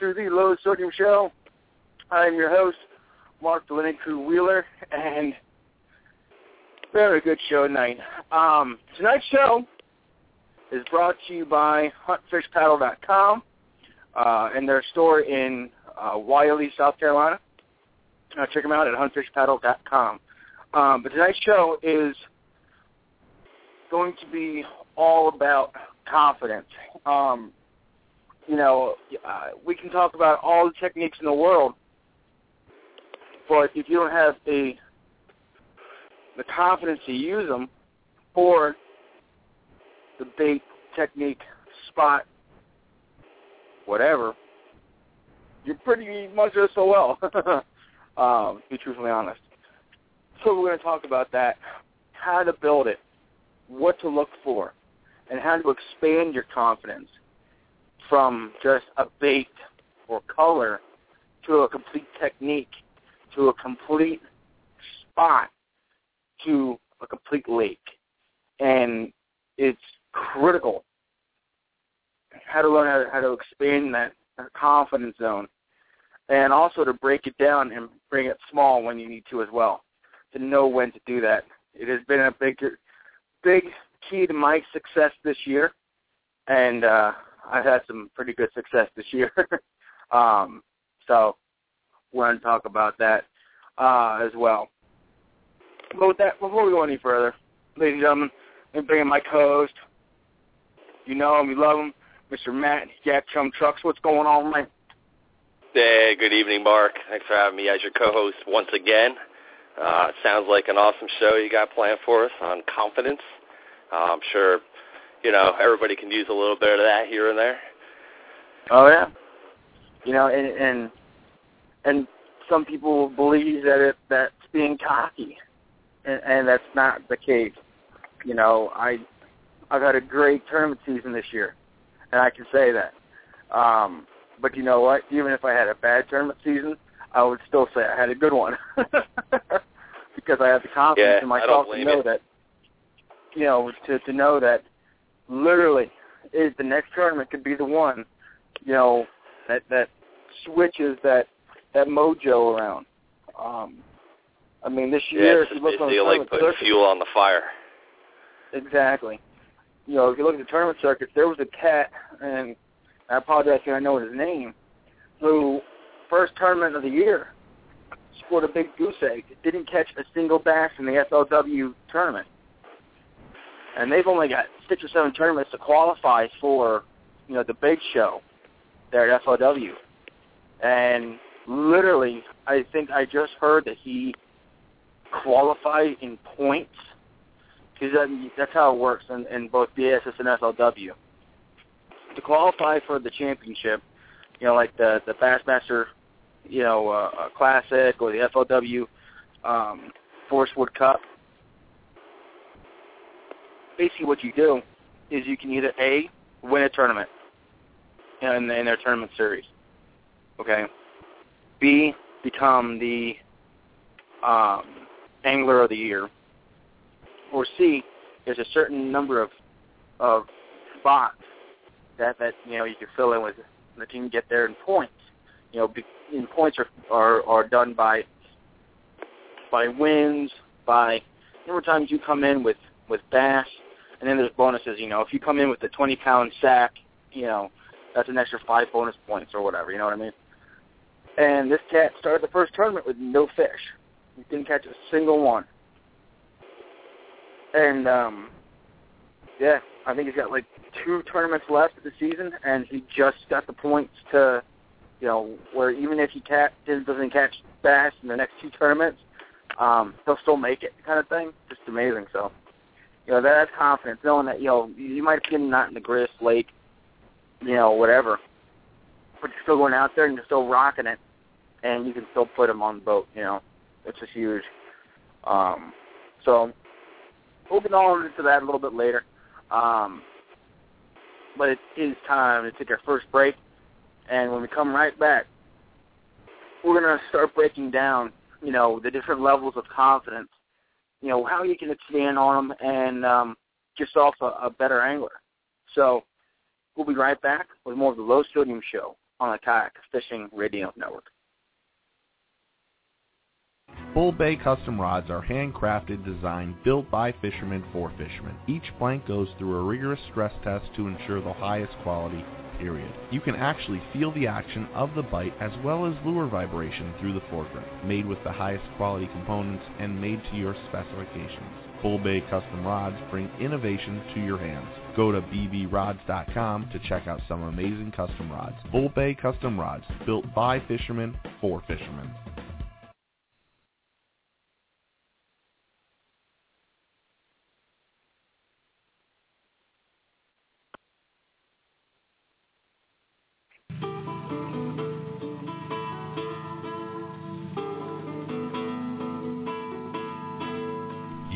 to the Low Sodium Show. I'm your host, Mark Crew Wheeler, and very good show tonight. Um, tonight's show is brought to you by HuntFishPaddle.com uh, and their store in uh, Wylie, South Carolina. Uh, check them out at HuntFishPaddle.com. Um, but tonight's show is going to be all about confidence. Um, you know, uh, we can talk about all the techniques in the world, but if you don't have a the confidence to use them for the bait technique, spot, whatever, you're pretty much just so well. um, to be truthfully honest. So we're going to talk about that, how to build it, what to look for, and how to expand your confidence from just a bait or color to a complete technique, to a complete spot, to a complete lake. And it's critical how to learn how to, how to expand that confidence zone and also to break it down and bring it small when you need to as well to know when to do that. It has been a big, big key to my success this year, and uh, I've had some pretty good success this year. um, so we're going to talk about that uh, as well. But with that, before we go any further, ladies and gentlemen, let me bring in my co-host. You know him, you love him, Mr. Matt Yak Chum Trucks. What's going on, man? Hey, good evening, Mark. Thanks for having me as your co-host once again. Uh, sounds like an awesome show you got planned for us on confidence. Uh, I'm sure, you know, everybody can use a little bit of that here and there. Oh yeah, you know, and and and some people believe that it that's being cocky, and, and that's not the case. You know, I I've had a great tournament season this year, and I can say that. Um, but you know what? Even if I had a bad tournament season, I would still say I had a good one because I have the confidence yeah, in myself to know it. that you know to to know that literally is the next tournament could be the one you know that that switches that that mojo around. Um, I mean, this year, yeah, if you look it's on the like putting circuit, fuel on the fire. exactly. You know, if you look at the tournament circuits, there was a cat, and I apologize if I know his name, who first tournament of the year scored a big goose egg. Didn't catch a single bass in the FLW tournament, and they've only got six or seven tournaments to qualify for, you know, the big show there at FLW. And literally, I think I just heard that he qualified in points because that, that's how it works in, in both BSS and FLW. To qualify for the championship, you know, like the the Bassmaster, you know, uh, Classic or the FLW um, Forrest Wood Cup. Basically, what you do is you can either a win a tournament in, in their tournament series, okay. B become the um, angler of the year, or C there's a certain number of of spots that that you know you can fill in with you can get there in points. You know, be, in points are, are are done by by wins, by number of times you come in with with bass, and then there's bonuses. You know, if you come in with a 20 pound sack, you know, that's an extra five bonus points or whatever. You know what I mean? And this cat started the first tournament with no fish. He didn't catch a single one. And um yeah, I think he's got like two tournaments left of the season, and he just got the points to, you know, where even if he cat doesn't catch bass in the next two tournaments, um, he'll still make it, kind of thing. Just amazing. So, you know, that's confidence, knowing that you know you might have been not in the greatest lake, you know, whatever, but you're still going out there and you're still rocking it, and you can still put them on the boat. You know, it's just huge. Um, so, we'll get on into that a little bit later. Um, but it is time to take our first break. And when we come right back, we're going to start breaking down, you know, the different levels of confidence, you know, how you can expand on them and um, get yourself a, a better angler. So we'll be right back with more of the Low Sodium Show on the Kayak Fishing Radio Network. Bull Bay custom rods are handcrafted, designed, built by fishermen for fishermen. Each blank goes through a rigorous stress test to ensure the highest quality, period. You can actually feel the action of the bite as well as lure vibration through the foregrip. Made with the highest quality components and made to your specifications. Bull Bay custom rods bring innovation to your hands. Go to bbrods.com to check out some amazing custom rods. Bull Bay custom rods, built by fishermen for fishermen.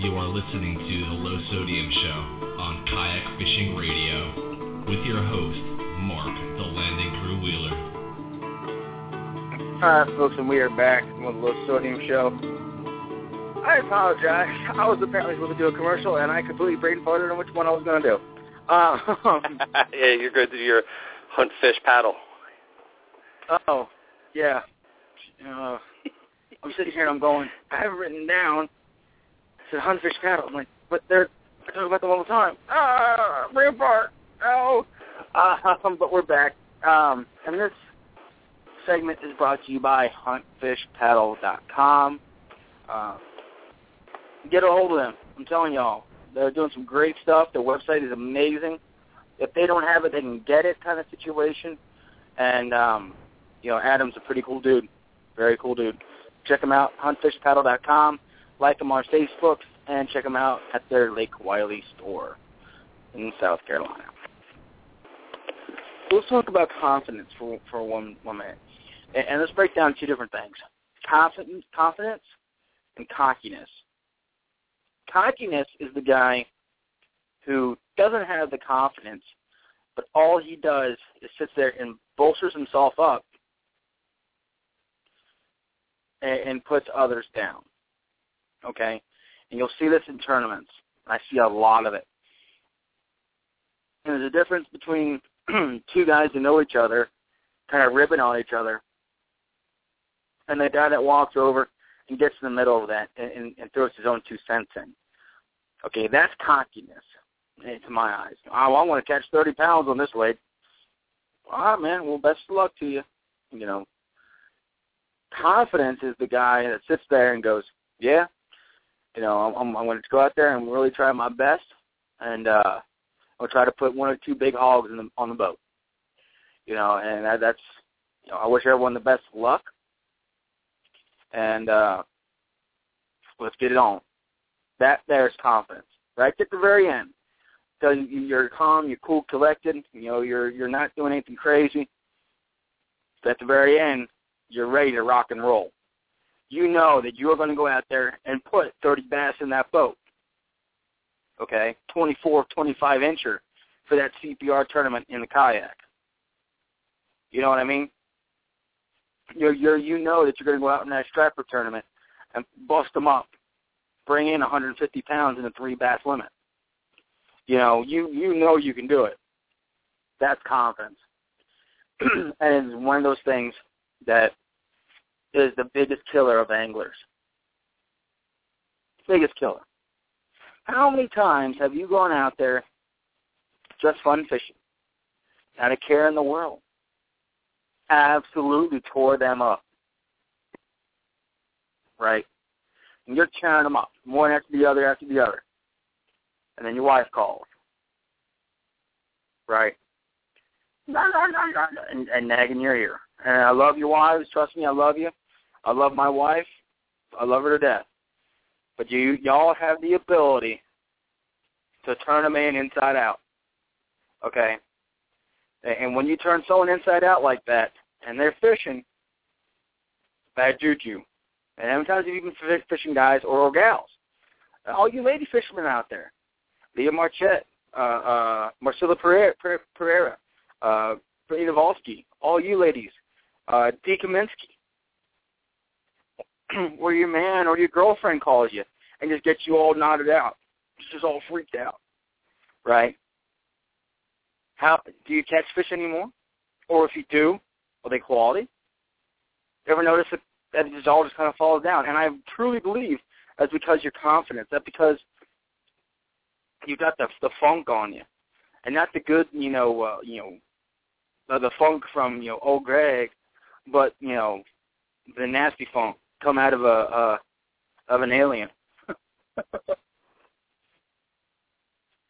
You are listening to the Low Sodium Show on Kayak Fishing Radio with your host, Mark the Landing Crew Wheeler. All right, folks, and we are back with the Low Sodium Show. I apologize. I was apparently supposed to do a commercial, and I completely brain farted on which one I was going to do. Um, yeah, you're good to do your hunt, fish, paddle. oh, yeah. Uh, I'm sitting here and I'm going, I have it written down. Said hunt, paddle. I'm like, but they're I talk about them all the time. Ah, brain fart. No. Um, but we're back. Um, and this segment is brought to you by huntfishpaddle.com. Uh, get a hold of them. I'm telling y'all, they're doing some great stuff. Their website is amazing. If they don't have it, they can get it kind of situation. And, um, you know, Adam's a pretty cool dude. Very cool dude. Check them out, huntfishpaddle.com. Like them on Facebook, and check them out at their Lake Wylie store in South Carolina. Let's talk about confidence for for one one minute, and, and let's break down two different things: confidence, confidence, and cockiness. Cockiness is the guy who doesn't have the confidence, but all he does is sits there and bolsters himself up and, and puts others down. Okay, and you'll see this in tournaments. I see a lot of it. And there's a difference between two guys who know each other, kind of ribbing on each other, and the guy that walks over and gets in the middle of that and, and, and throws his own two cents in. Okay, that's cockiness to my eyes. Oh, I want to catch 30 pounds on this weight. All right, man. Well, best of luck to you. You know, confidence is the guy that sits there and goes, "Yeah, you know, I'm, I'm going to go out there and really try my best, and uh, I'll try to put one or two big hogs in the, on the boat. You know, and that, that's, you know, I wish everyone the best of luck, and uh, let's get it on. That there's confidence, right at the very end. So you're calm, you're cool, collected. You know, you're you're not doing anything crazy. But at the very end, you're ready to rock and roll you know that you're going to go out there and put 30 bass in that boat. Okay, 24, 25 incher for that CPR tournament in the kayak. You know what I mean? You're, you're, you know that you're going to go out in that strapper tournament and bust them up, bring in 150 pounds in a three bass limit. You know, you you know you can do it. That's confidence, and it's one of those things that is the biggest killer of anglers. Biggest killer. How many times have you gone out there just fun fishing, not a care in the world? Absolutely tore them up. Right? And you're tearing them up, one after the other after the other. And then your wife calls. Right? And, and nagging your ear. And I love your wives. Trust me, I love you. I love my wife. I love her to death. But you y'all have the ability to turn a man inside out. Okay? And when you turn someone inside out like that, and they're fishing, bad juju. And how many times have you fishing guys or gals? All you lady fishermen out there, Leah Marchette, uh, uh, Marcella Pereira, Pereira uh, Brittany Navalsky, all you ladies, uh, Dee Kaminsky, where your man or your girlfriend calls you and just gets you all knotted out, just all freaked out, right? How do you catch fish anymore? Or if you do, are they quality? You ever notice that, that it all just kind of falls down? And I truly believe that's because you're confident. That's because you've got the the funk on you, and not the good, you know, uh, you know, uh, the funk from you know old Greg, but you know, the nasty funk come out of a uh, of an alien.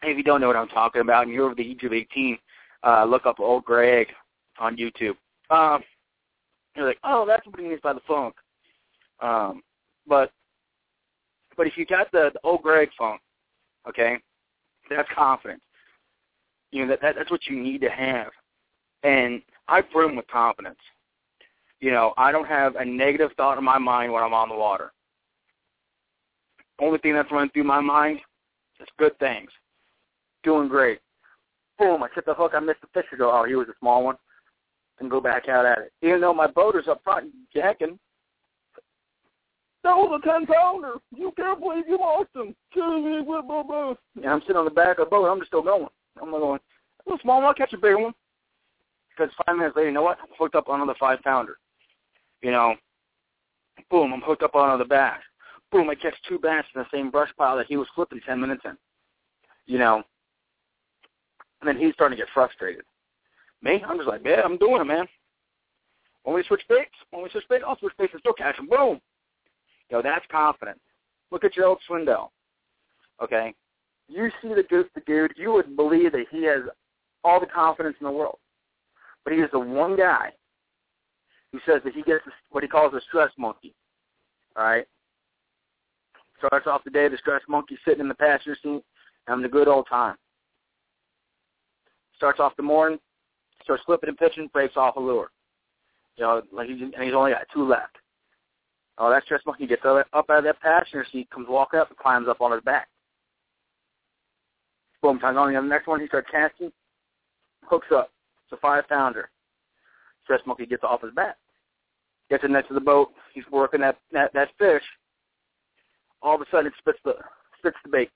if you don't know what I'm talking about and you're over the age of 18, uh, look up Old Greg on YouTube. Um, you're like, oh, that's what he means by the funk. Um, but but if you got the, the Old Greg funk, okay, that's confidence. You know that, that that's what you need to have, and I brim with confidence. You know, I don't have a negative thought in my mind when I'm on the water. Only thing that's running through my mind is good things doing great. Boom, I hit the hook, I missed the fish. I go, oh, he was a small one, and go back out at it. Even though my boater's up front jacking, that was a 10 pounder. You can't believe you lost him. And I'm sitting on the back of the boat. I'm just still going. I'm going, a small one, I'll catch a big one. Because five minutes later, you know what? I'm hooked up another five pounder. You know, boom, I'm hooked up on another bass. Boom, I catch two bass in the same brush pile that he was flipping 10 minutes in. You know, and then he's starting to get frustrated. Me, I'm just like, yeah, I'm doing it, man. When we switch baits, when we switch baits, I'll switch baits and still catch him. Boom. You know, that's confidence. Look at Gerald Swindle. Okay? You see the dude, the dude, you would believe that he has all the confidence in the world. But he is the one guy who says that he gets what he calls a stress monkey. All right? Starts off the day, the stress monkey sitting in the passenger seat, having a good old time starts off the morning, starts flipping and pitching, breaks off a lure. You know, like he's, and he's only got two left. Oh, that stress monkey gets up out of that passenger seat, comes walking up, and climbs up on his back. Boom, time on the next one, he starts casting, hooks up. It's a five pounder. Stress monkey gets off his back. Gets in next to the boat. He's working that, that that fish. All of a sudden, it spits the spits the bait.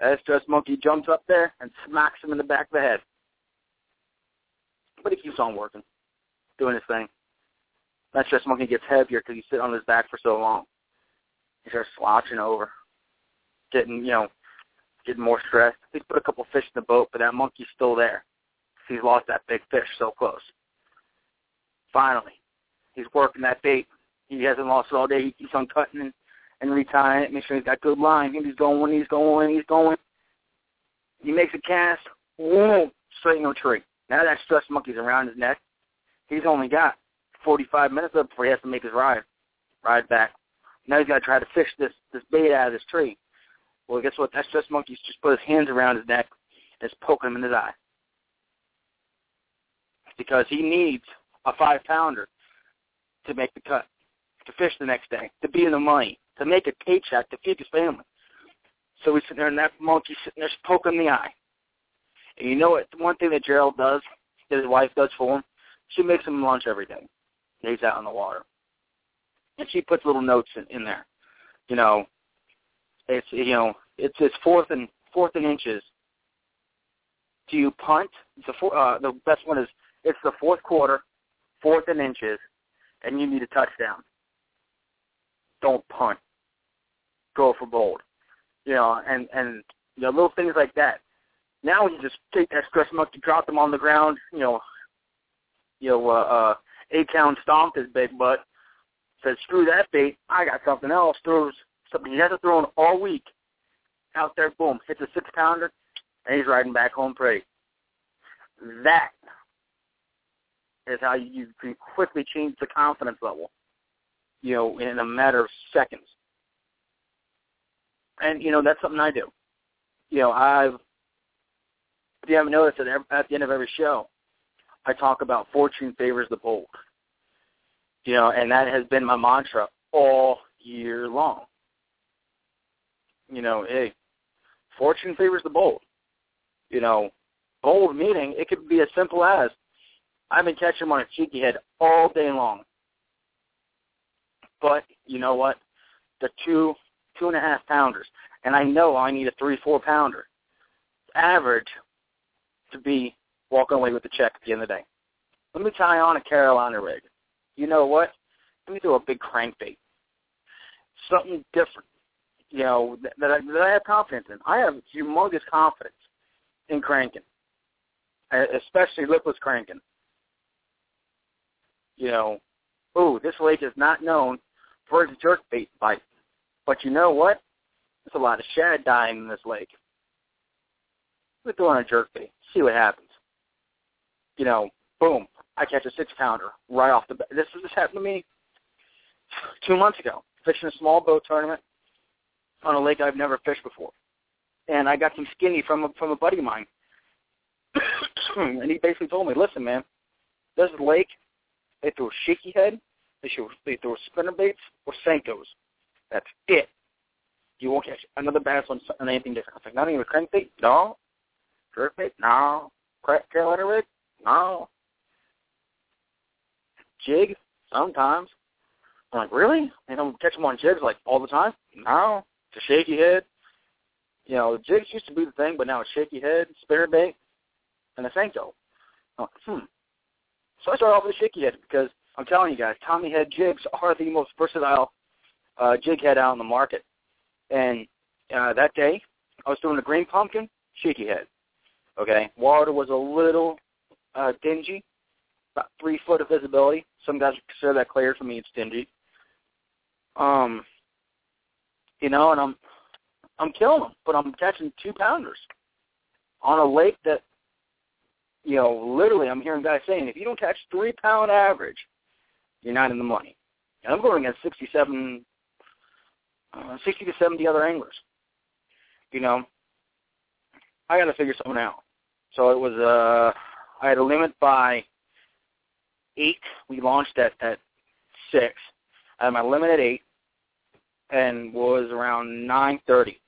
That stress monkey jumps up there and smacks him in the back of the head. But he keeps on working, doing his thing. That stress monkey gets heavier because he's sitting on his back for so long. He starts slouching over, getting, you know, getting more stressed. He's put a couple fish in the boat, but that monkey's still there. He's lost that big fish so close. Finally, he's working that bait. He hasn't lost it all day. He keeps on cutting and and retying it, make sure he's got good line. He's going, he's going, he's going. He makes a cast, whoa, straight no tree. Now that stress monkey's around his neck. He's only got 45 minutes up before he has to make his ride, ride back. Now he's got to try to fish this this bait out of this tree. Well, guess what? That stress monkey's just put his hands around his neck and is poking him in his eye because he needs a five pounder to make the cut, to fish the next day, to be in the money to make a paycheck to feed his family. So he's sitting there, and that monkey's sitting there poking the eye. And you know what? One thing that Gerald does, that his wife does for him, she makes him lunch every day. He's out on the water, and she puts little notes in, in there. You know, it's you know, it's it's fourth and fourth and inches. Do you punt? The four, uh, the best one is it's the fourth quarter, fourth and inches, and you need a touchdown don't punt. Go for bold. You know, and and you know little things like that. Now you just take that stress monkey, drop them on the ground. You know, you know, uh, uh, eight count stomped his big butt. Said, screw that bait. I got something else. Throws something he hasn't thrown all week. Out there, boom, hits a six pounder, and he's riding back home pretty. That is how you can quickly change the confidence level you know, in a matter of seconds. And, you know, that's something I do. You know, I've, if you haven't noticed, at, at the end of every show, I talk about fortune favors the bold. You know, and that has been my mantra all year long. You know, hey, fortune favors the bold. You know, bold meaning it could be as simple as I've been catching them on a shaky head all day long. But you know what? The two two and a half pounders, and I know I need a three four pounder. Average to be walking away with the check at the end of the day. Let me tie on a Carolina rig. You know what? Let me do a big crankbait. Something different. You know that, that, I, that I have confidence in. I have humongous confidence in cranking, especially lipless cranking. You know, ooh, this lake is not known for its jerkbait bite, but you know what? There's a lot of shad dying in this lake. We're throwing a jerkbait. See what happens. You know, boom, I catch a six pounder right off the bat. This this happened to me two months ago, fishing a small boat tournament on a lake I've never fished before, and I got some skinny from a, from a buddy of mine, and he basically told me, "Listen, man, a lake. They throw shaky head, they show they throw spinner baits or senkos. That's it. You won't catch another bass on, on anything different." I was like, "Not even a crankbait? No. Jerkbait? No. Carolina rig? No. Jig? Sometimes. I'm like, really? They don't catch them on jigs like all the time? No. It's a shaky head. You know, jigs used to be the thing, but now it's shaky head, spinner bait, and a Senko. Oh, hmm. So I started off with a shaky head because I'm telling you guys, Tommy head jigs are the most versatile uh, jig head out on the market. And uh, that day, I was doing a green pumpkin, shaky head. Okay, water was a little uh, dingy, about three foot of visibility. Some guys consider that clear. For me, it's dingy. Um, you know, and I'm I'm killing them, but I'm catching two pounders on a lake that, you know, literally I'm hearing guys saying if you don't catch three pound average, you're not in the money. And I'm going against 67, uh, 60 to 70 other anglers. You know, I got to figure something out. So it was uh I had a limit by eight. We launched at at six. I had my limit at eight, and was around nine thirty.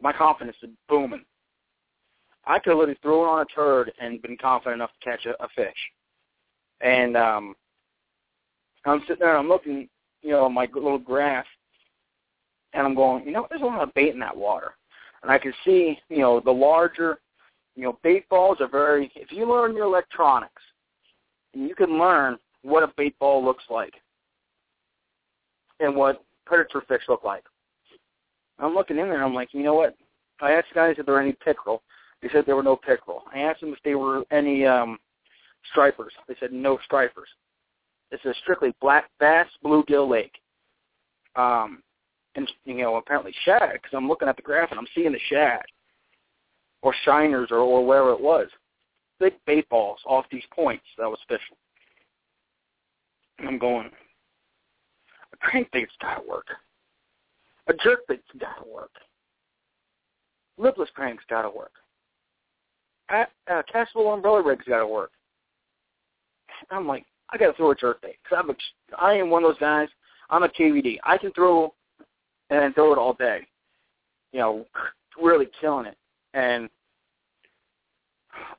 My confidence is booming. I could literally throw it on a turd and been confident enough to catch a, a fish. And um I'm sitting there and I'm looking, you know, my little graph, and I'm going, you know, there's a lot of bait in that water, and I can see, you know, the larger you know, bait balls are very, if you learn your electronics, you can learn what a bait ball looks like and what predator fish look like. I'm looking in there and I'm like, you know what? I asked guys if there were any pickerel. They said there were no pickerel. I asked them if there were any um stripers. They said no stripers. This is strictly black bass, bluegill lake. Um, and you know apparently shad because I'm looking at the graph and I'm seeing the shad or shiners or, or wherever it was. Big bait balls off these points that was fishing. And I'm going, a crankbait's got to work. A jerkbait's got to work. Lipless crank's got to work. Uh, castable umbrella rig's got to work. I'm like, I got to throw a jerkbait because I'm a, I am one of those guys. I'm a KVD. I can throw and throw it all day. You know, really killing it and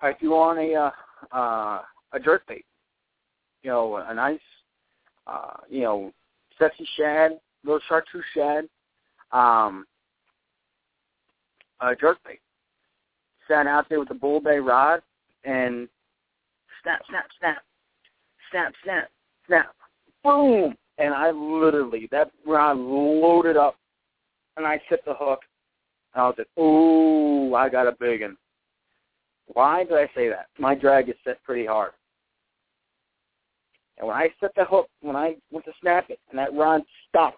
I threw on a uh, uh, a jerk bait, you know, a nice, uh, you know, sexy shad, little chartreuse shad, um, a jerk bait. Sat out there with the bull bay rod and snap, snap, snap, snap, snap, snap, boom, and I literally that rod loaded up, and I hit the hook, and I was like, ooh, I got a big one. Why did I say that? My drag is set pretty hard. And when I set the hook, when I went to snap it, and that rod stopped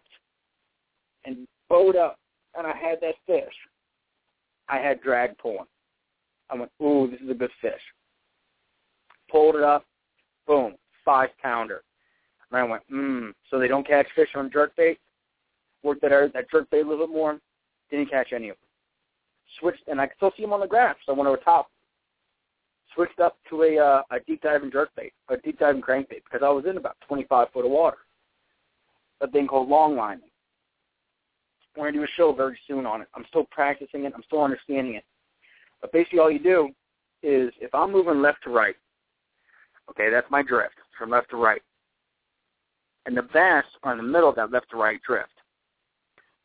and bowed up, and I had that fish, I had drag pulling. I went, ooh, this is a good fish. Pulled it up, boom, five pounder. And I went, mmm. So they don't catch fish on jerk bait. Worked that that jerk bait a little bit more. Didn't catch any of them. Switched, and I could still see them on the graph, so I went over top. Switched up to a uh, a deep diving jerkbait, a deep diving crankbait, because I was in about 25 foot of water. A thing called long lining. We're to do a show very soon on it. I'm still practicing it. I'm still understanding it. But basically all you do is if I'm moving left to right, okay, that's my drift from left to right. And the bass are in the middle of that left to right drift.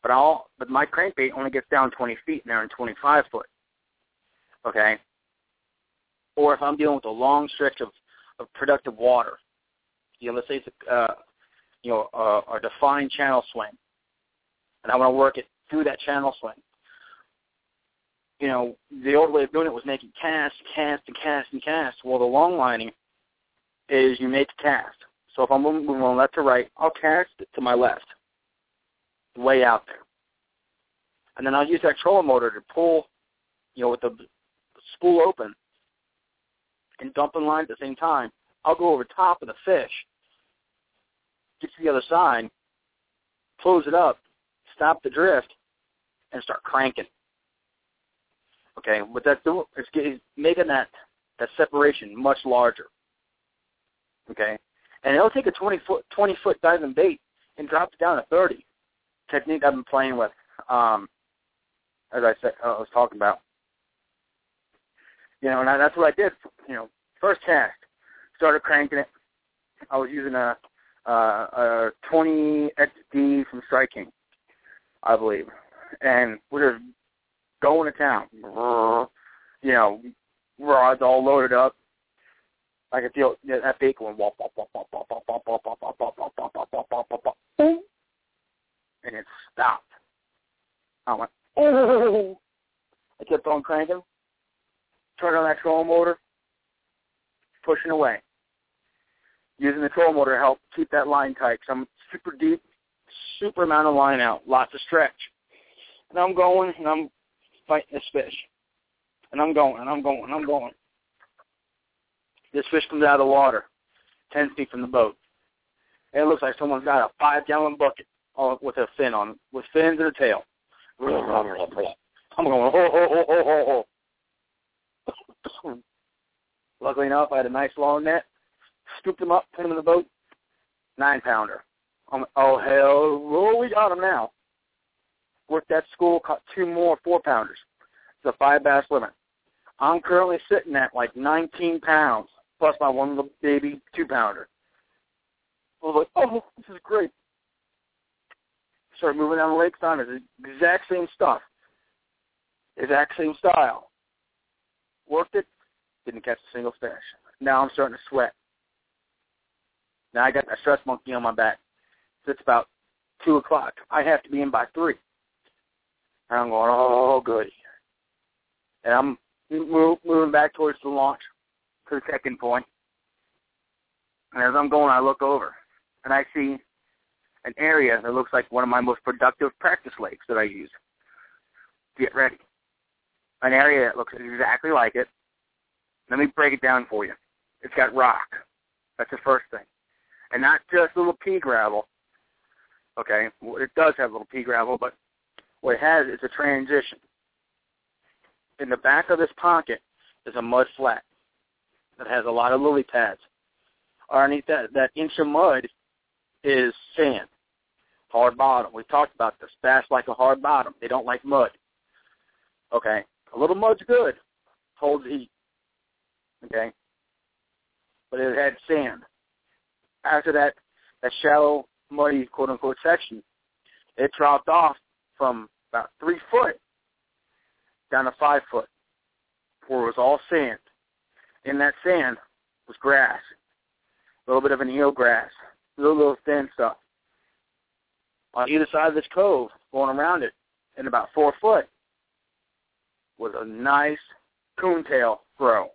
But I'll but my crankbait only gets down 20 feet and they're in 25 foot. Okay. or if I'm dealing with a long stretch of, of productive water, you know, let's say it's a, uh, you know, a, a defined channel swing, and I want to work it through that channel swing. You know, the old way of doing it was making cast, cast, and cast, and cast. Well, the long lining is you make a cast. So if I'm moving from left to right, I'll cast it to my left, way out there. And then I'll use that trolling motor to pull, you know, with the spool open and dumping line at the same time. I'll go over top of the fish, get to the other side, close it up, stop the drift, and start cranking. Okay, what that's doing is making that that separation much larger. Okay, and it'll take a 20 foot 20 foot diving bait and drop it down to 30. Technique I've been playing with, um, as I said, I was talking about. You know, and that's what I did. You know, first cast, started cranking it. I was using a uh, a 20 XD from Strike King, I believe, and we're just going to town. You know, rods all loaded up. I could feel that wop wop and it stopped. I went, oh! I kept on cranking, turned on that trolling motor, pushing away, using the trolling motor to help keep that line tight. Cause I'm super deep, super amount of line out, lots of stretch. And I'm going, and I'm fighting this fish. And I'm going, and I'm going, and I'm going. This fish comes out of the water, 10 feet from the boat. And it looks like someone's got a five-gallon bucket with a fin on, with fins and a tail. I'm going, oh, oh, oh, oh, oh, oh. Luckily enough, I had a nice long net. Scooped him up, put him in the boat. Nine pounder. I'm, oh hell, oh, we got him now. Worked at school, caught two more four pounders. It's a five bass limit. I'm currently sitting at like 19 pounds plus my one little baby two pounder. I was like, oh, this is great. Started moving down the lake time. It's the exact same stuff. Exact same style. Worked it, didn't catch a single fish. Now I'm starting to sweat. Now I got that stress monkey on my back. So it's about two o'clock. I have to be in by three. And I'm going, oh goody. And I'm move, moving back towards the launch to the second point. And as I'm going, I look over and I see an area that looks like one of my most productive practice lakes that I use to get ready. An area that looks exactly like it. Let me break it down for you. It's got rock. That's the first thing. And not just little pea gravel. Okay, well, it does have little pea gravel, but what it has is a transition. In the back of this pocket is a mud flat that has a lot of lily pads. Underneath that, that inch of mud is sand, hard bottom. We talked about this. Bass like a hard bottom. They don't like mud. Okay, a little mud's good, holds heat. Okay, but it had sand. After that, that shallow, muddy, quote unquote section, it dropped off from about three foot down to five foot, where it was all sand. In that sand was grass, a little bit of an eel grass, little little thin stuff. On either side of this cove, going around it, in about four foot, was a nice coontail grow.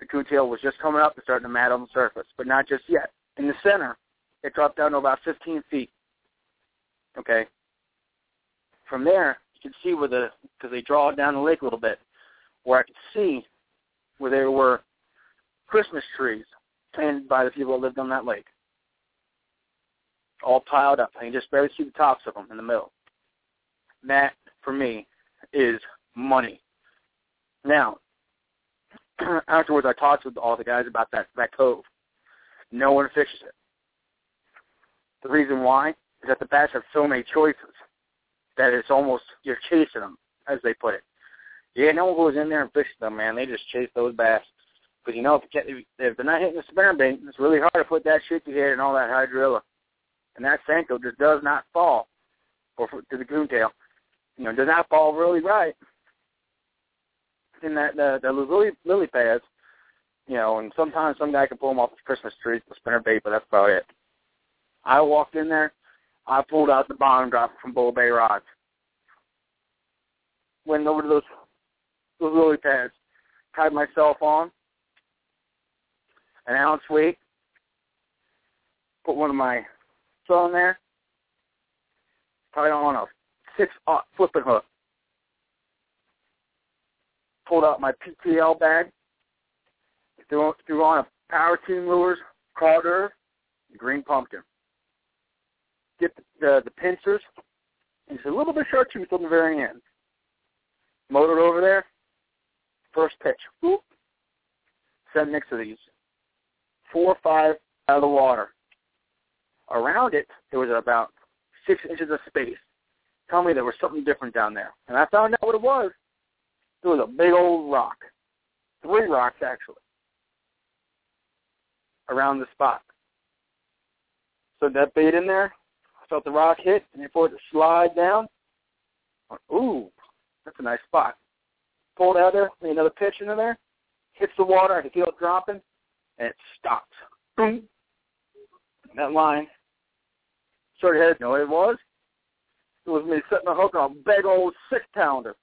The coontail was just coming up and starting to mat on the surface, but not just yet. In the center, it dropped down to about 15 feet. Okay. From there, you can see where the because they draw down the lake a little bit, where I could see where there were Christmas trees planted by the people that lived on that lake all piled up. I can just barely see the tops of them in the middle. That, for me, is money. Now, afterwards, I talked with all the guys about that that cove. No one fishes it. The reason why is that the bass have so many choices that it's almost you're chasing them, as they put it. Yeah, no one goes in there and fishes them, man. They just chase those bass. Because you know, if, if they're not hitting the spinner bait, it's really hard to put that shit to hit and all that hydrilla and that Senko just does not fall, or for, to the coontail, you know, does not fall really right. In that the the lily lily pads you know, and sometimes some guy can pull them off the Christmas tree with spinner bait, but that's about it. I walked in there, I pulled out the bottom drop from Bull Bay rods. Went over to those those lily pads, tied myself on, an ounce weight, put one of my saw in there, tied on a six aught flipping hook. Pulled out my PTL bag, threw, threw on a Power Team Lures, Calder, green pumpkin. Get the, the, pincers, it's a little bit chartreuse on the very end. Motored over there, first pitch. Whoop. Set next to these. Four or five out of the water. Around it, there was about six inches of space. Tell me there was something different down there. And I found out what it was. There was a big old rock. Three rocks, actually, around the spot. So that bait in there, felt the rock hit, and before it to slide down, ooh, that's a nice spot. Pulled out there, made another pitch into there, hits the water, I can feel it dropping, and it stops. Boom. That line started heading. You know what it was? It was me setting a hook on a big old six pounder.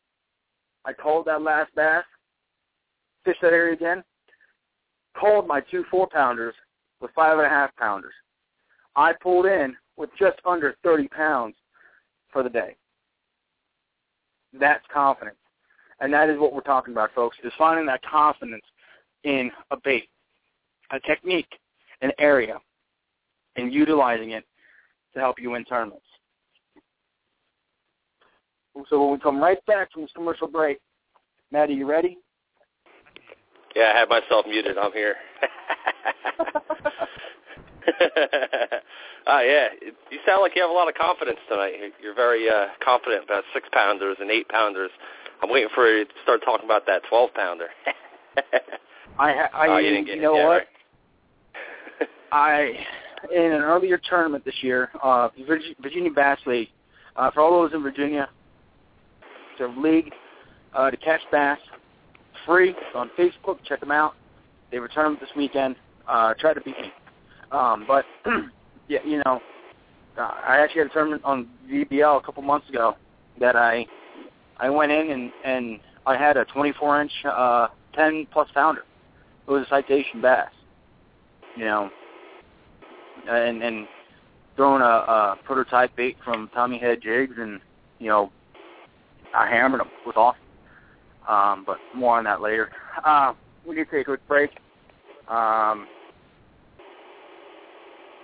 I called that last bass, fished that area again, called my two four pounders with five and a half pounders. I pulled in with just under 30 pounds for the day. That's confidence. And that is what we're talking about, folks, is finding that confidence in a bait, a technique, an area, and utilizing it to help you win tournaments. So when we come right back from this commercial break, Matt, are you ready? Yeah, I have myself muted. I'm here. uh, yeah, you sound like you have a lot of confidence tonight. You're very uh, confident about six pounders and eight pounders. I'm waiting for you to start talking about that twelve pounder. I, ha- I oh, you, didn't get you know it what? Right? I in an earlier tournament this year, uh, Virginia, Virginia Bass League. Uh, for all those in Virginia, it's a league uh, to catch bass, free. It's on Facebook. Check them out. They have a tournament this weekend. Uh, try to beat me. Um, but yeah, you know, uh, I actually had a tournament on VBL a couple months ago that I I went in and and I had a 24 inch, uh, 10 plus pounder. It was a citation bass. You know, and and throwing a, a prototype bait from Tommy Head Jigs, and you know, I hammered them. It was awesome. Um, but more on that later. Uh, we need to take a quick break. Um,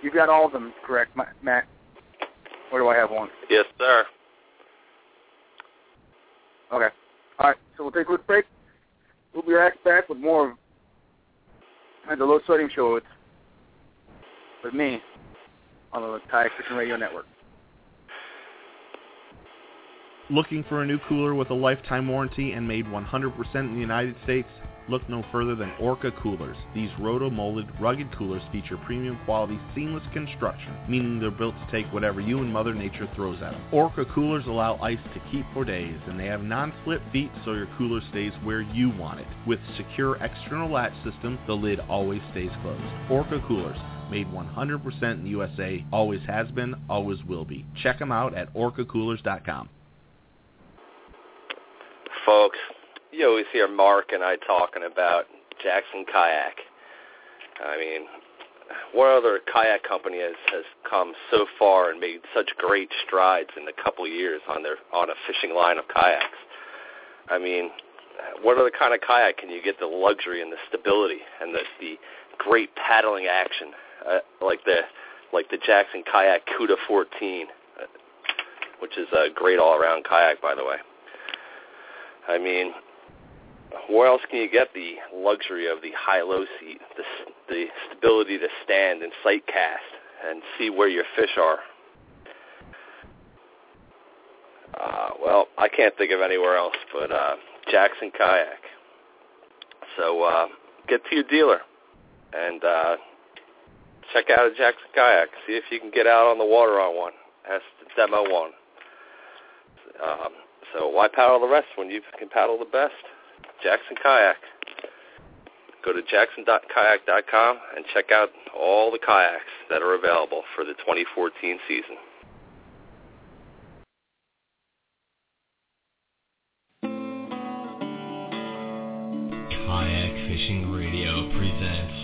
you've got all of them correct, Matt. Where do I have one? Yes, sir. Okay. All right. So we'll take a quick break. We'll be right back with more of the Low Sodium Show with, with me on the Thai Fishing Radio Network. Looking for a new cooler with a lifetime warranty and made 100% in the United States? Look no further than Orca coolers. These roto-molded, rugged coolers feature premium quality, seamless construction, meaning they're built to take whatever you and Mother Nature throws at them. Orca coolers allow ice to keep for days, and they have non-slip feet so your cooler stays where you want it. With secure external latch system, the lid always stays closed. Orca coolers, made 100% in the USA, always has been, always will be. Check them out at orcacoolers.com. Folks, you always hear Mark and I talking about Jackson Kayak. I mean, what other kayak company has, has come so far and made such great strides in a couple of years on their on a fishing line of kayaks? I mean, what other kind of kayak can you get the luxury and the stability and the the great paddling action uh, like the like the Jackson Kayak Cuda 14, uh, which is a great all-around kayak, by the way. I mean, where else can you get the luxury of the high-low seat, the, the stability to stand and sight cast and see where your fish are? Uh, well, I can't think of anywhere else but uh, Jackson Kayak. So uh, get to your dealer and uh, check out a Jackson Kayak. See if you can get out on the water on one. That's the demo one. Um, so why paddle the rest when you can paddle the best? Jackson Kayak. go to jackson.kayak.com and check out all the kayaks that are available for the 2014 season. Kayak Fishing Radio presents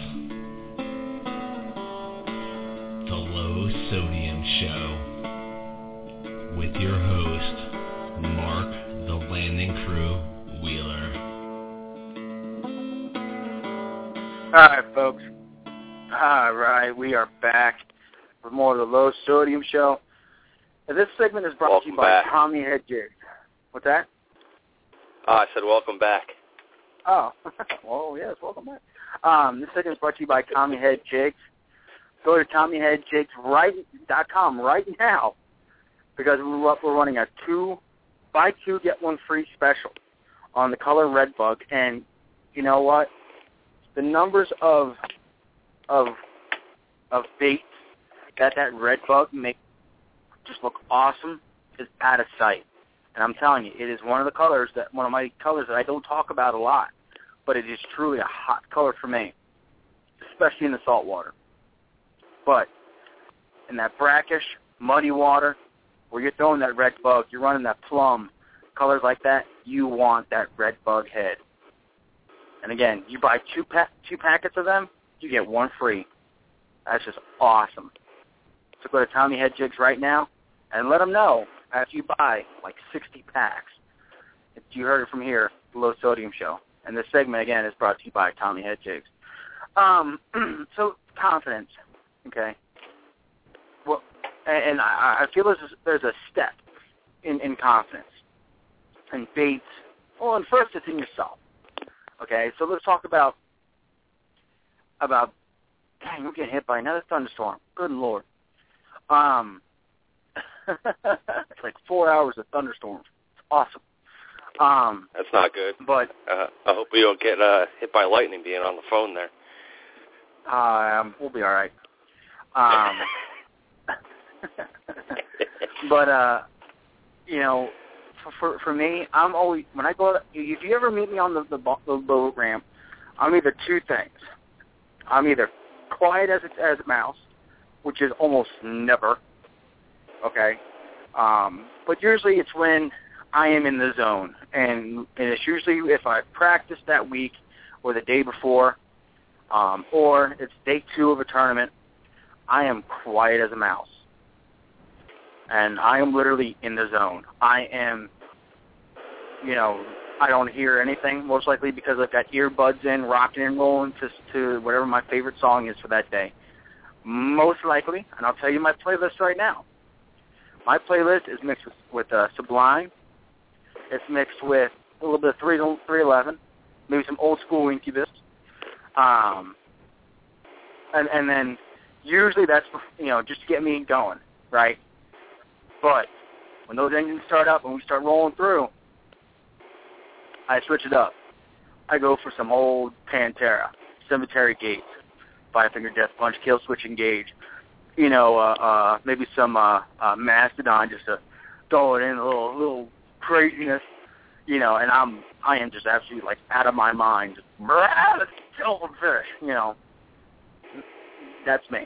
The Low Sodium Show with your host, Mark the Landing Crew Wheeler. All right, folks. All right, we are back for more of the Low Sodium Show. And this segment is brought Welcome to you by back. Tommy Head Jigs. What's that? Oh, I said welcome back. Oh, well, yes, welcome back. Um, this segment is brought to you by Tommy Head Jigs. Go to TommyHeadJigs.com right now because we're, we're running a two, buy two, get one free special on the color red bug. And you know what? The numbers of of of baits that that red bug make just look awesome is out of sight. And I'm telling you, it is one of the colors that one of my colors that I don't talk about a lot, but it is truly a hot color for me, especially in the salt water. But in that brackish, muddy water, where you're throwing that red bug, you're running that plum, colors like that, you want that red bug head. And again, you buy two pa- two packets of them, you get one free. That's just awesome. So go to Tommy Head Jigs right now and let them know after you buy like 60 packs. You heard it from here, the Low Sodium Show. And this segment, again, is brought to you by Tommy Head Jigs. Um, so, confidence, okay? Well, and, I, feel there's there's a step in, in confidence and baits. Well, and first it's in yourself, okay? So let's talk about, about, dang, we're getting hit by another thunderstorm. Good Lord. Um, it's like four hours of thunderstorms. It's awesome. Um, That's not good. but Uh, I hope we don't get uh, hit by lightning being on the phone there. um, we'll be all right. Um, but uh, you know, for, for me, I'm always when I go. If you ever meet me on the the, the boat ramp, I'm either two things. I'm either quiet as a, as a mouse, which is almost never. Okay, um, but usually it's when I am in the zone, and, and it's usually if I practiced that week or the day before, um, or it's day two of a tournament. I am quiet as a mouse, and I am literally in the zone. I am, you know, I don't hear anything most likely because I've got earbuds in, rocking and rolling to to whatever my favorite song is for that day. Most likely, and I'll tell you my playlist right now. My playlist is mixed with, with uh, Sublime. It's mixed with a little bit of three three eleven, maybe some old school Incubus, um, and and then usually that's you know just to get me going, right? But when those engines start up and we start rolling through, I switch it up. I go for some old Pantera, Cemetery Gates, Five Finger Death Punch, Killswitch Engage, you know, uh, uh, maybe some uh, uh, Mastodon just to throw it in a little little craziness, you know, and I'm I am just absolutely like out of my mind. Just, "Brah, Let's kill some fish, you know. That's me.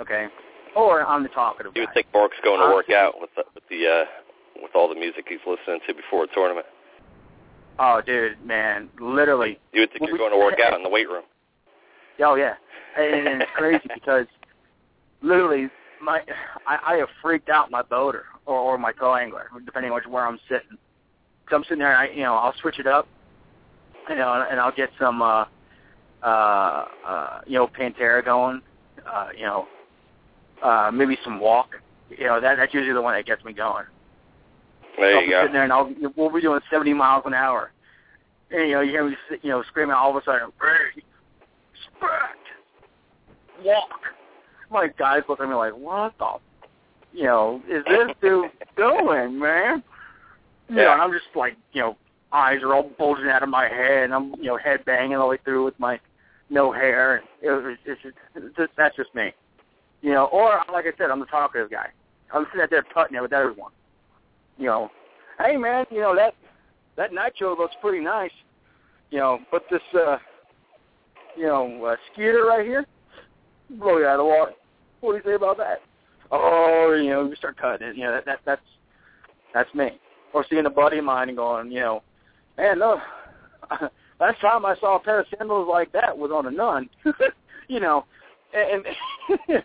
Okay. Or I'm the talkative You would think Mark's going to work out with the, with the uh, with all the music he's listening to before a tournament. Oh, dude, man, literally. You would think you're going to work out in the weight room. Oh yeah, and, and it's crazy because literally my I, I have freaked out my boater or, or my co-angler, depending on which where I'm sitting. So I'm sitting there, and I you know I'll switch it up, you know, and I'll get some uh uh uh you know Pantera going, uh you know, uh maybe some walk. You know that that's usually the one that gets me going. There I'll you be go. sitting there and I'll we'll be doing 70 miles an hour. And you know, you hear me, you know, screaming all of a sudden, "Hey, sprat, walk!" My guys look at me like, "What the, you know, is this dude doing, man?" You know, Yeah. and I'm just like, you know, eyes are all bulging out of my head, and I'm, you know, head banging all the way through with my no hair. It was, it's just, it's just, that's just me, you know. Or like I said, I'm the talkative guy. I'm sitting out there putting it with everyone you know, hey man, you know that that nitro looks pretty nice, you know, but this uh you know, a skeeter right here, blow you out of the water. What do you say about that? Oh, you know, you start cutting it. You know, that, that that's that's me. Or seeing a buddy of mine and going, you know, man, no, last time I saw a pair of sandals like that was on a nun. you know, and, and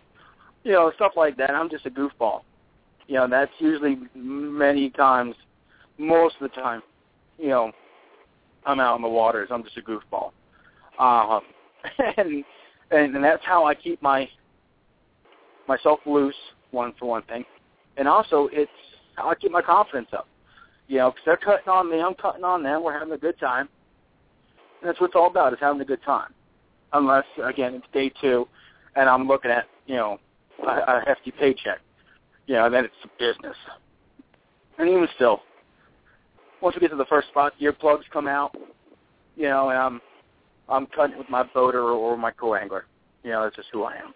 you know stuff like that. I'm just a goofball. You know, that's usually many times, most of the time. You know, I'm out in the waters. I'm just a goofball. Um, and, and and that's how I keep my myself loose. One for one thing, and also it's how I keep my confidence up. You know, because they're cutting on me, I'm cutting on them. We're having a good time. And that's what it's all about, is having a good time. Unless, again, it's day two, and I'm looking at, you know, a, a hefty paycheck. You know, and then it's business. And even still, once we get to the first spot, earplugs come out, you know, and I'm I'm cutting with my boater or, my co-angler. You know, that's just who I am.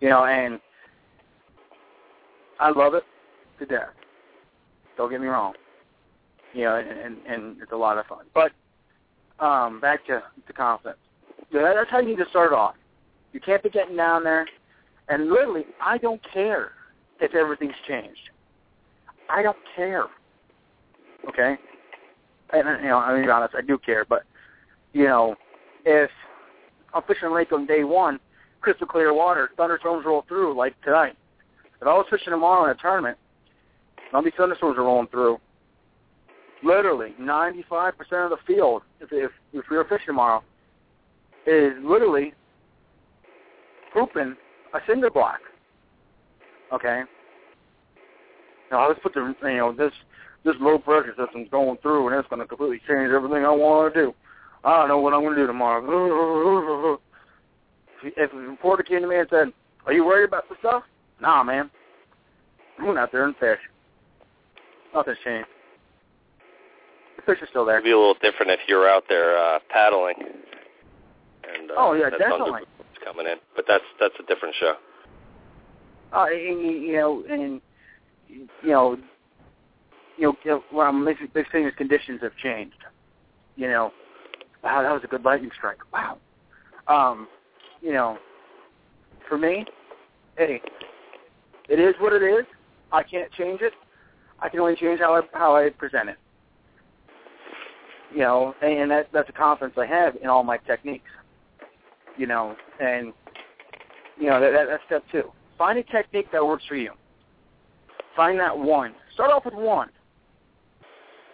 You know, and I love it to death. Don't get me wrong. You know, and, and, and it's a lot of fun. But um, back to, to confidence. That's how you need to start off. You can't be getting down there. And literally, I don't care if everything's changed. I don't care. Okay? And, uh, you know, I mean, to be honest, I do care. But, you know, if I'm fishing a lake on day one, crystal clear water, thunderstorms roll through like tonight. If I was fishing tomorrow in a tournament, all these thunderstorms are rolling through. Literally, 95% of the field, if, if, if we were fishing tomorrow, is literally pooping a cinder block. Okay? Now let's put the you know this this low pressure system's going through and it's going to completely change everything I want to do. I don't know what I'm going to do tomorrow. If a reporter came to me and said, "Are you worried about the stuff?" Nah, man. I'm going out there and fish. Nothing's changed. The fish are still there. It'd be a little different if you were out there uh, paddling. And, uh, oh yeah, definitely. Coming in, but that's that's a different show. Uh, and, you know, and you know, you know, what I'm big is conditions have changed. You know, wow, that was a good lightning strike. Wow. Um, you know, for me, hey, it is what it is. I can't change it. I can only change how I how I present it. You know, and that that's a confidence I have in all my techniques. You know, and you know that, that that's step two. Find a technique that works for you. Find that one. Start off with one.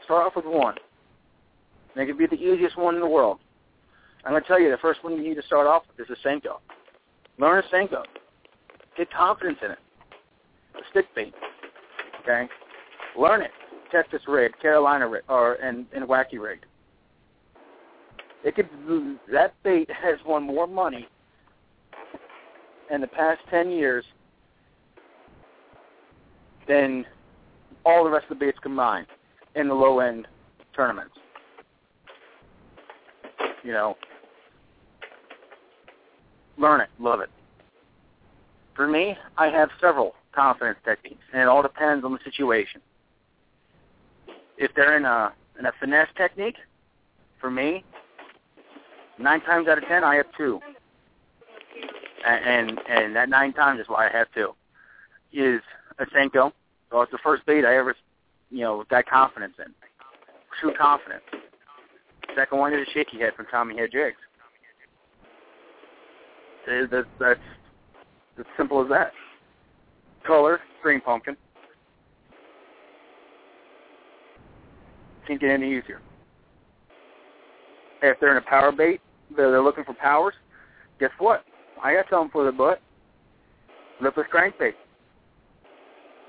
Start off with one. Make it be the easiest one in the world. I'm going to tell you, the first one you need to start off with is a Senko. Learn a Senko. Get confidence in it. A stick bait. Okay? Learn it. Texas rig, Carolina rig, or and, and wacky rig. It could that bait has won more money in the past ten years than all the rest of the baits combined in the low end tournaments. You know, learn it, love it. For me, I have several confidence techniques, and it all depends on the situation. If they're in a in a finesse technique, for me, nine times out of ten, I have two, and and, and that nine times is why I have two. Is a Senko. So it's the first bait I ever, you know, got confidence in. True confidence. Second one is a shaky head from Tommy Head Jigs. That's, that's as simple as that. Color, green pumpkin. Can't get any easier. If they're in a power bait, they're, they're looking for powers, guess what? I got something for the butt. Lipless crankbait.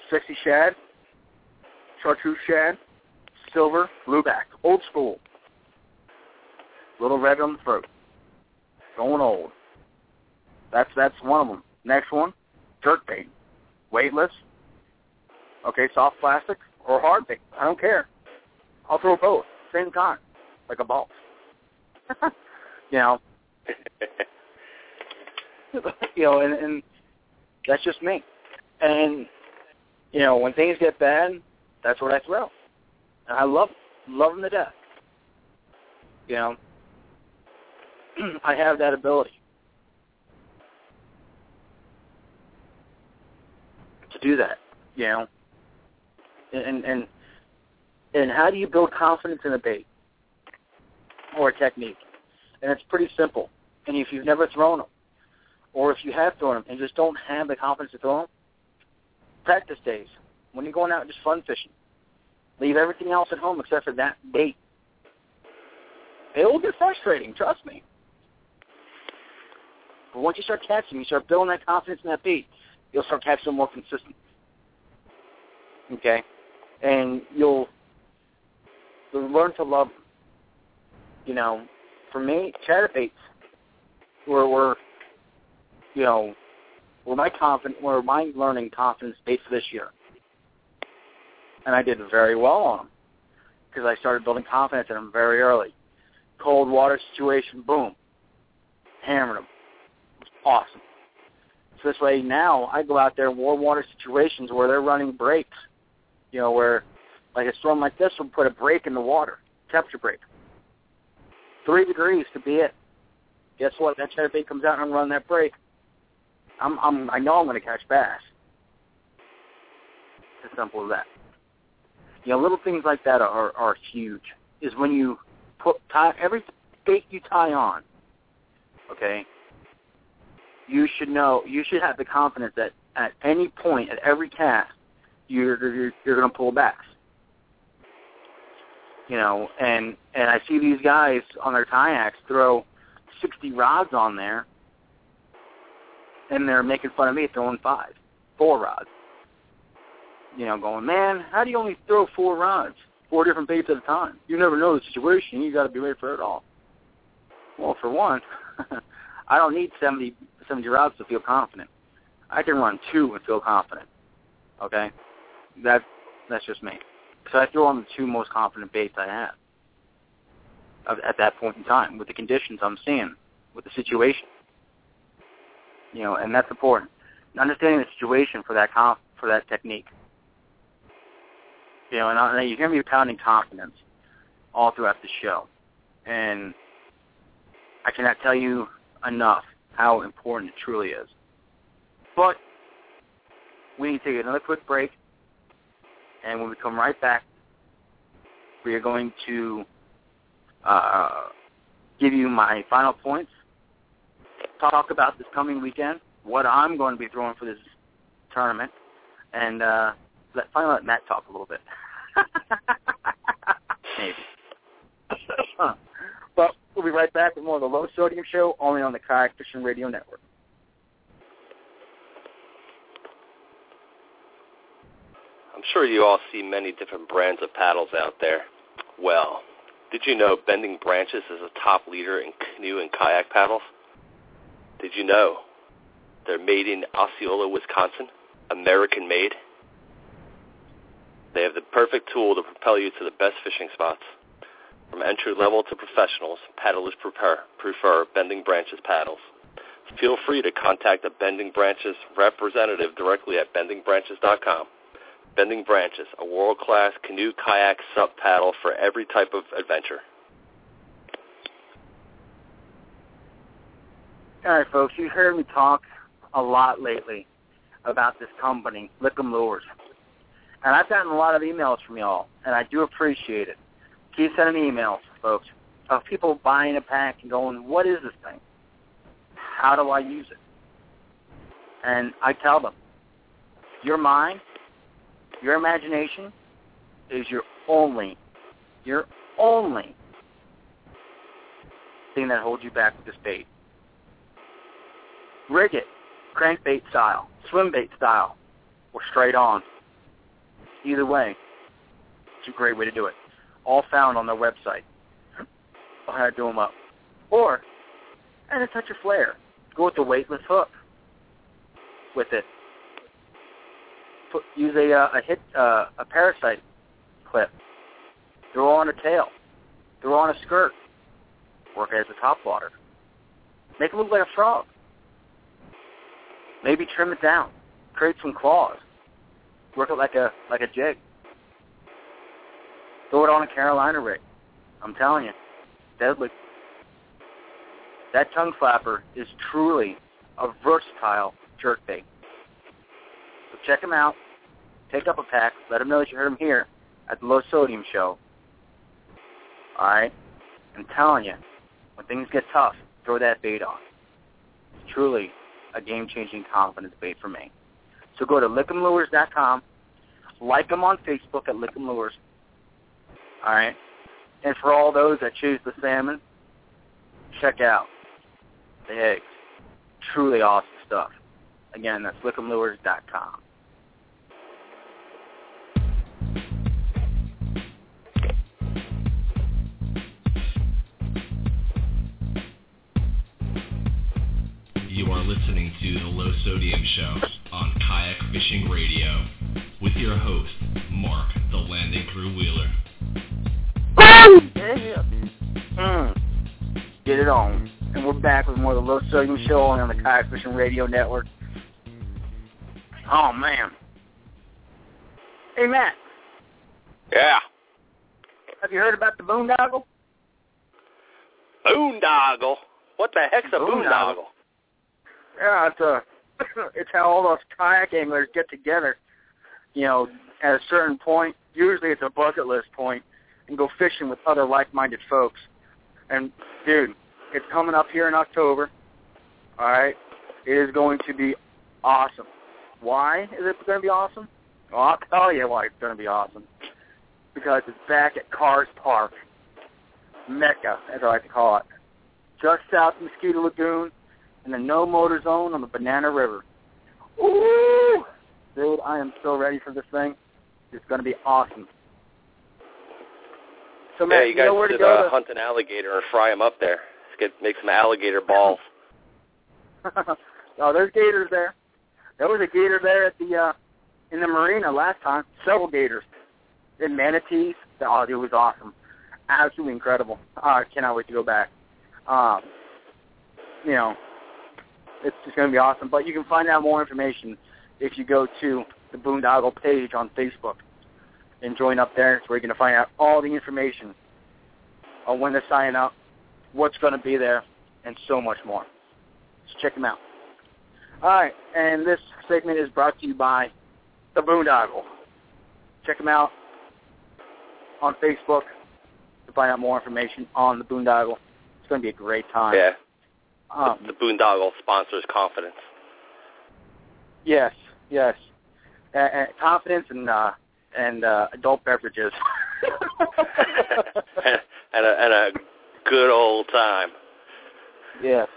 Sexy shad, chartreuse shad, silver, blueback, old school. Little red on the throat. Going old. That's that's one of them. Next one, jerk bait. Weightless. Okay, soft plastic or hard bait. I don't care. I'll throw both. Same time. Like a ball. you know. you know, and, and that's just me. And you know, when things get bad, that's what I throw. And I love love them to death. You know. I have that ability to do that. You know, and and and how do you build confidence in a bait or a technique? And it's pretty simple. And if you've never thrown them, or if you have thrown them and just don't have the confidence to throw them, practice days when you're going out just fun fishing. Leave everything else at home except for that bait. It will get frustrating, trust me. But once you start catching, you start building that confidence in that bait, you'll start catching more consistent. Okay? And you'll, you'll learn to love them. You know, for me, chatterbaits were, were you know, were my confident, were my learning confidence base this year and I did very well on them because I started building confidence in them very early. Cold water situation, boom, hammered them. Awesome. So this way now I go out there in warm water situations where they're running breaks, you know, where like a storm like this will put a break in the water, temperature break. Three degrees could be it. Guess what? That chatterbait comes out and run that break. I'm, I'm, I know I'm going to catch bass. It's as simple as that. You know, little things like that are are huge. Is when you put tie every bait you tie on. Okay. You should know. You should have the confidence that at any point, at every cast, you're you're, you're going to pull backs. You know, and and I see these guys on their kayaks throw 60 rods on there, and they're making fun of me throwing five, four rods you know, going, man, how do you only throw four rods, four different baits at a time? You never know the situation. You got to be ready for it all. Well, for one, I don't need 70, 70 rods to feel confident. I can run two and feel confident. Okay, that that's just me. So I throw on the two most confident baits I have at that point in time with the conditions I'm seeing, with the situation. You know, and that's important. Understanding the situation for that comp, for that technique. You know, and, I, you hear me pounding confidence all throughout the show, and I cannot tell you enough how important it truly is. But we need to take another quick break, and when we come right back, we are going to uh, give you my final points, talk about this coming weekend, what I'm going to be throwing for this tournament, and uh, let finally let Matt talk a little bit. Maybe. but we'll be right back with more of the Low Sodium Show, only on the Kayak Fishing Radio Network. I'm sure you all see many different brands of paddles out there. Well, did you know Bending Branches is a top leader in canoe and kayak paddles? Did you know they're made in Osceola, Wisconsin, American made? They have the perfect tool to propel you to the best fishing spots. From entry level to professionals, paddlers prefer, prefer Bending Branches paddles. Feel free to contact a Bending Branches representative directly at bendingbranches.com. Bending Branches, a world-class canoe, kayak, sup paddle for every type of adventure. All right, folks, you've heard me talk a lot lately about this company, Lickum Lures. And I've gotten a lot of emails from y'all, and I do appreciate it. Keep sending emails, folks, of people buying a pack and going, what is this thing? How do I use it? And I tell them, your mind, your imagination is your only, your only thing that holds you back with this bait. Rig it, crankbait style, swim bait style, or straight on. Either way, it's a great way to do it. All found on their website. I'll have to do them up. Or, add a touch of flair. Go with the weightless hook with it. Put, use a, uh, a hit uh, a parasite clip. Throw on a tail. Throw on a skirt. Work it as a top water. Make it look like a frog. Maybe trim it down. Create some claws work it like a like a jig. Throw it on a Carolina rig. I'm telling you, deadly. that tongue flapper is truly a versatile jerkbait. So check them out. Take up a pack. Let them know that you heard them here at the Low Sodium Show. All right? I'm telling you, when things get tough, throw that bait on. It's truly a game-changing confidence bait for me. So go to lickemlures.com. Like them on Facebook at Lick'em Lures. All right? And for all those that choose the salmon, check out the eggs. Truly awesome stuff. Again, that's lickemlures.com. listening to the Low Sodium Show on Kayak Fishing Radio with your host, Mark, the landing crew wheeler. Yeah. Mm. Get it on. And we're back with more of the Low Sodium Show on the Kayak Fishing Radio Network. Oh, man. Hey, Matt, Yeah. have you heard about the boondoggle? Boondoggle. What the heck's a Boondoggle. boondoggle? Yeah, it's a, uh, it's how all those kayak anglers get together, you know, at a certain point. Usually it's a bucket list point, and go fishing with other like-minded folks. And dude, it's coming up here in October. All right, it is going to be awesome. Why is it going to be awesome? Well, I'll tell you why it's going to be awesome. Because it's back at KARS Park, Mecca, as I like to call it, just south of Mosquito Lagoon in the no motor zone on the Banana River. Ooh, dude, I am so ready for this thing. It's going to be awesome. So, Yeah, Matt, you guys know where to should go uh, to? hunt an alligator or fry him up there. Let's get make some alligator balls. oh, there's gators there. There was a gator there at the uh in the marina last time. Several gators. And manatees. Oh, it was awesome. Absolutely incredible. Oh, I cannot wait to go back. Um, you know, it's just going to be awesome. But you can find out more information if you go to the Boondoggle page on Facebook and join up there. It's where you're going to find out all the information on when to sign up, what's going to be there, and so much more. So check them out. All right, and this segment is brought to you by the Boondoggle. Check them out on Facebook to find out more information on the Boondoggle. It's going to be a great time. Yeah. Um, the boondoggle sponsors confidence. yes, yes. Uh, uh, confidence and uh, and uh, adult beverages. and, and, a, and a good old time. Yes.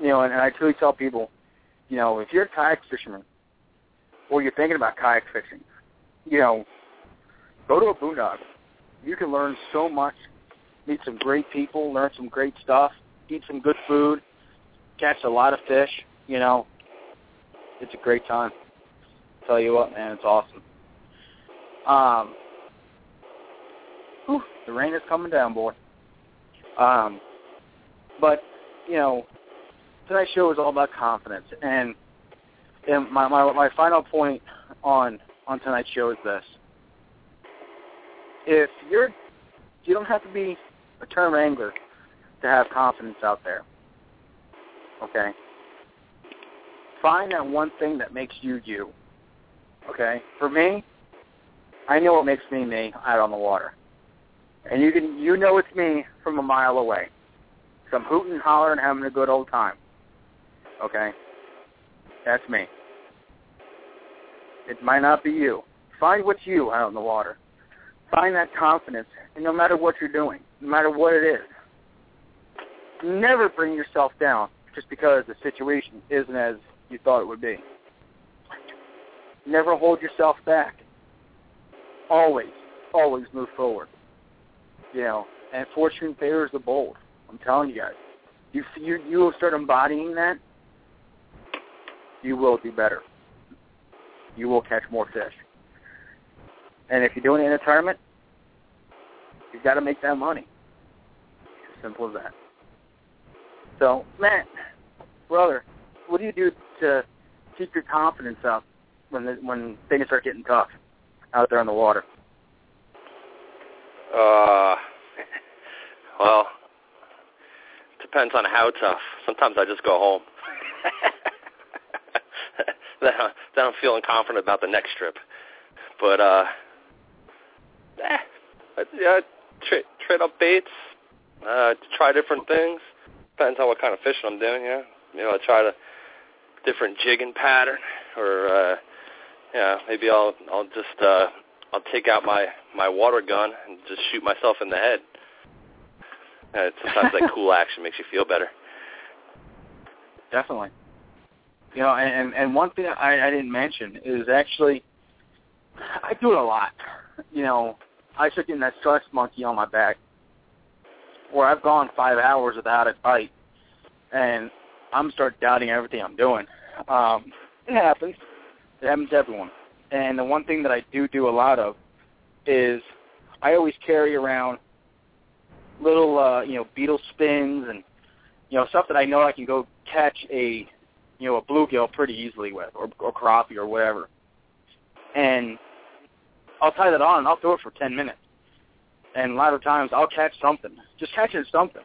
You know, and, and I truly tell people, you know, if you're a kayak fisherman or you're thinking about kayak fishing, you know, go to a boondoggle. You can learn so much, meet some great people, learn some great stuff, eat some good food, catch a lot of fish, you know. It's a great time. Tell you what, man, it's awesome. Um, whew, the rain is coming down, boy. Um, but you know, tonight's show is all about confidence, and and my my my final point on on tonight's show is this: if you're you don't have to be a term angler to have confidence out there. Okay. Find that one thing that makes you you. Okay. For me, I know what makes me me out on the water, and you can you know it's me from a mile away. So I'm hooting and hollering, having a good old time. Okay. That's me. It might not be you. Find what's you out on the water. Find that confidence, and no matter what you're doing, no matter what it is, never bring yourself down just because the situation isn't as you thought it would be. Never hold yourself back. Always, always move forward. You know, and fortune favors the bold. I'm telling you guys. You you you will start embodying that. You will do better. You will catch more fish. And if you're doing it in a tournament, you've got to make that money. Simple as that. So, Matt, brother, what do you do to keep your confidence up when the, when things start getting tough out there on the water? Uh, well, depends on how tough. Sometimes I just go home. then, I, then I'm feeling confident about the next trip. But uh, eh, yeah, tra- trade up baits, uh, try different things. Depends on what kind of fishing I'm doing. Yeah, you know, I try to different jigging pattern, or uh, yeah, maybe I'll I'll just uh, I'll take out my my water gun and just shoot myself in the head. Uh, sometimes that cool action makes you feel better. Definitely. You know, and and one thing I, I didn't mention is actually I do it a lot. You know, I start getting that stress monkey on my back, where I've gone five hours without a bite, and I'm start doubting everything I'm doing. Um, it happens. It happens to everyone. And the one thing that I do do a lot of is I always carry around little, uh, you know, beetle spins and you know stuff that I know I can go catch a, you know, a bluegill pretty easily with, or, or crappie or whatever. And I'll tie that on and I'll throw it for ten minutes. And a lot of times I'll catch something. Just catching something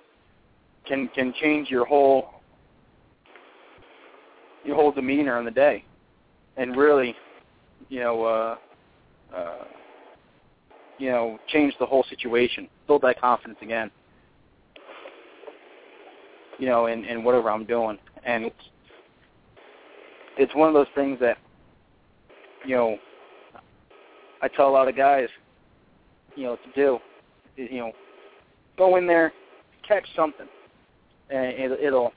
can can change your whole your whole demeanor in the day, and really, you know, uh, uh, you know, change the whole situation, build that confidence again. You know, in in whatever I'm doing, and it's it's one of those things that, you know, I tell a lot of guys, you know, to do, you know, go in there, catch something, and it, it'll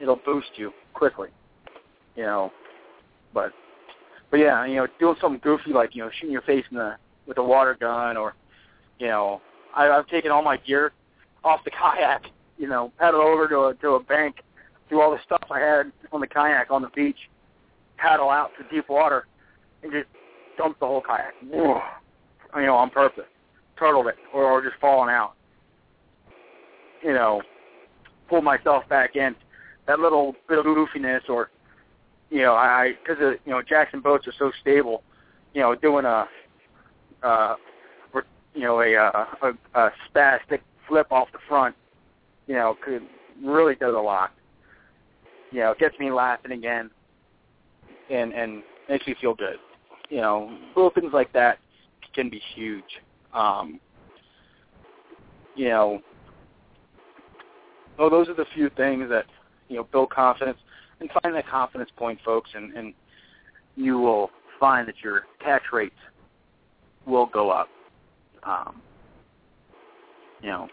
it'll boost you quickly, you know. But but yeah, you know, doing something goofy like you know shooting your face in the with a water gun, or you know, I, I've taken all my gear off the kayak, you know, paddle over to a to a bank, do all the stuff I had on the kayak on the beach, paddle out to deep water, and just dump the whole kayak, you know, on purpose, turtled it, or, or just falling out, you know, pull myself back in. That little bit of goofiness, or you know, I because you know Jackson boats are so stable, you know, doing a uh, you know, a, uh, a, a spastic flip off the front, you know, could really does a lot. You know, gets me laughing again, and and makes me feel good. You know, little things like that can be huge. Um, you know, oh, those are the few things that you know build confidence and find that confidence point, folks, and, and you will find that your tax rates will go up, um, you know,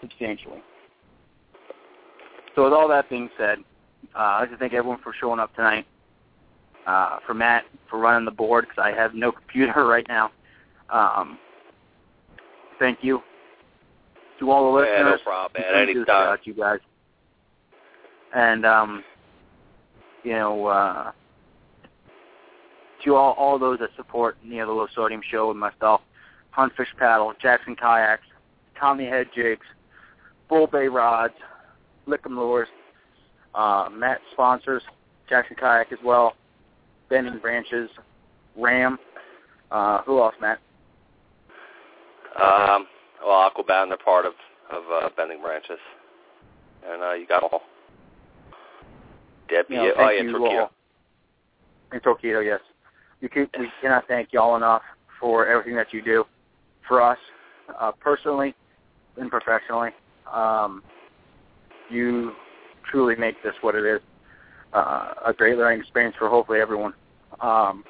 substantially. So with all that being said, uh, I'd like to thank everyone for showing up tonight. Uh, for Matt for running the board because I have no computer right now. Um, thank you to all the listeners. Yeah, no problem, man. Anytime. you guys. And um, you know, uh, to all all those that support you know the low sodium show and myself, Hunt Fish Paddle, Jackson Kayaks, Tommy Head Jigs, Bull Bay Rods, Lickum Lures, uh, Matt sponsors Jackson Kayak as well, Bending Branches, Ram. Uh, who else, Matt? Um, well, Aquabound, they're part of of uh, Bending Branches, and uh, you got all. Debbie, You know, oh thank yeah, you Torpedo. all. And Torpedo, yes. You can, we cannot thank y'all enough for everything that you do for us, uh, personally and professionally. Um, you truly make this what it is. Uh, a great learning experience for hopefully everyone. Um,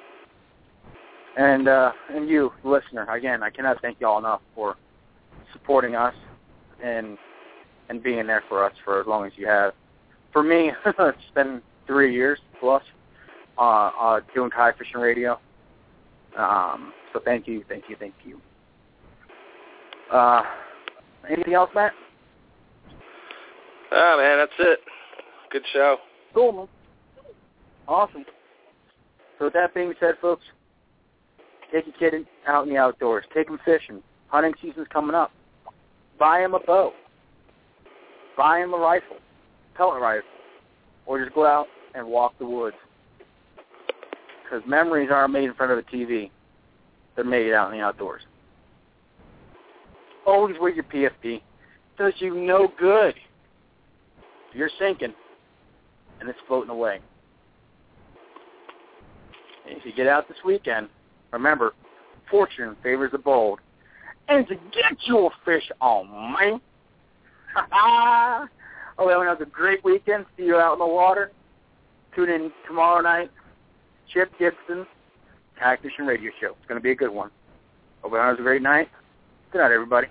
and uh, and you, listener, again, I cannot thank y'all enough for supporting us and and being there for us for as long as you have. For me, it's been three years plus uh, uh, doing kayak fishing radio. Um, so thank you, thank you, thank you. Uh, anything else, Matt? Oh man, that's it. Good show. Cool, man. Awesome. So with that being said, folks, take your kid out in the outdoors. Take him fishing. Hunting season's coming up. Buy him a bow. Buy him a rifle, pellet rifle, or just go out and walk the woods. Because memories aren't made in front of a TV; they're made out in the outdoors. Always wear your PFD. does you no good. You're sinking, and it's floating away. And if you get out this weekend, remember, fortune favors the bold. And to get your fish on, man. oh, everyone has a great weekend. See you out in the water. Tune in tomorrow night. Chip Gibson, Kayak Fishing Radio Show. It's going to be a good one. Hope everyone has a great night. Good night, everybody.